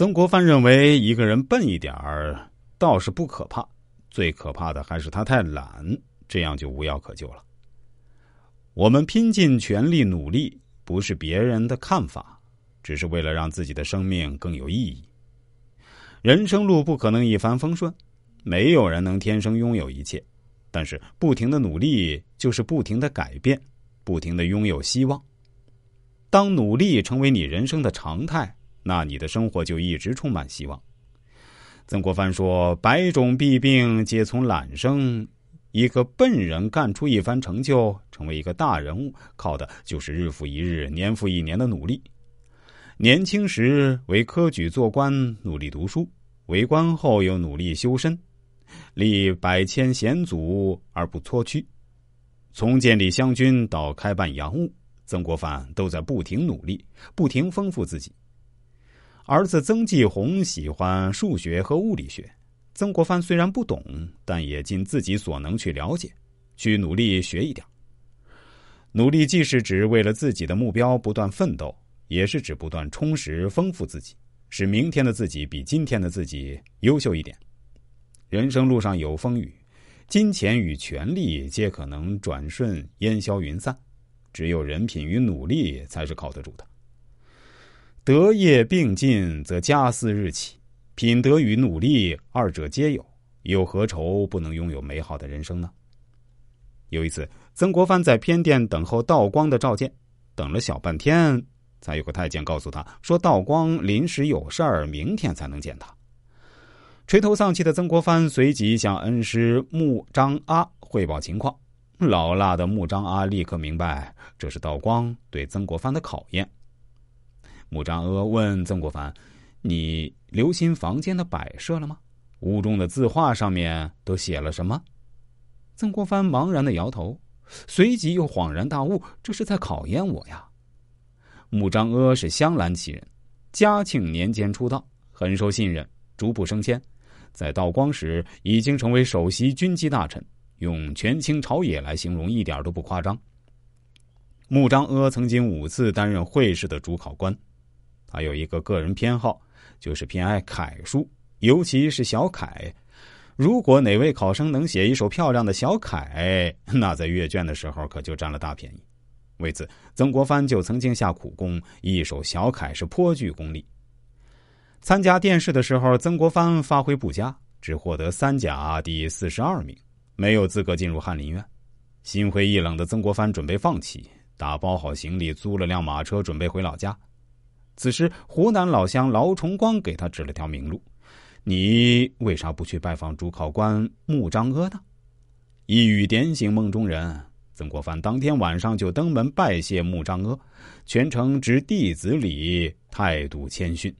曾国藩认为，一个人笨一点儿倒是不可怕，最可怕的还是他太懒，这样就无药可救了。我们拼尽全力努力，不是别人的看法，只是为了让自己的生命更有意义。人生路不可能一帆风顺，没有人能天生拥有一切，但是不停的努力就是不停的改变，不停的拥有希望。当努力成为你人生的常态。那你的生活就一直充满希望。曾国藩说：“百种弊病皆从懒生。一个笨人干出一番成就，成为一个大人物，靠的就是日复一日、年复一年的努力。年轻时为科举做官，努力读书；为官后又努力修身，立百千险阻而不脱屈。从建立湘军到开办洋务，曾国藩都在不停努力，不停丰富自己。”儿子曾纪红喜欢数学和物理学，曾国藩虽然不懂，但也尽自己所能去了解，去努力学一点。努力既是指为了自己的目标不断奋斗，也是指不断充实丰富自己，使明天的自己比今天的自己优秀一点。人生路上有风雨，金钱与权力皆可能转瞬烟消云散，只有人品与努力才是靠得住的。德业并进，则家嗣日起；品德与努力二者皆有，又何愁不能拥有美好的人生呢？有一次，曾国藩在偏殿等候道光的召见，等了小半天，才有个太监告诉他说：“道光临时有事儿，明天才能见他。”垂头丧气的曾国藩随即向恩师穆彰阿汇报情况。老辣的穆彰阿立刻明白，这是道光对曾国藩的考验。穆彰阿问曾国藩：“你留心房间的摆设了吗？屋中的字画上面都写了什么？”曾国藩茫然的摇头，随即又恍然大悟：“这是在考验我呀！”穆彰阿是镶蓝旗人，嘉庆年间出道，很受信任，逐步升迁，在道光时已经成为首席军机大臣，用权倾朝野来形容一点都不夸张。穆彰阿曾经五次担任会试的主考官。他有一个个人偏好，就是偏爱楷书，尤其是小楷。如果哪位考生能写一手漂亮的小楷，那在阅卷的时候可就占了大便宜。为此，曾国藩就曾经下苦功，一手小楷是颇具功力。参加殿试的时候，曾国藩发挥不佳，只获得三甲第四十二名，没有资格进入翰林院。心灰意冷的曾国藩准备放弃，打包好行李，租了辆马车，准备回老家。此时，湖南老乡劳崇光给他指了条明路：“你为啥不去拜访主考官穆彰阿呢？”一语点醒梦中人，曾国藩当天晚上就登门拜谢穆彰阿，全程执弟子礼，态度谦逊。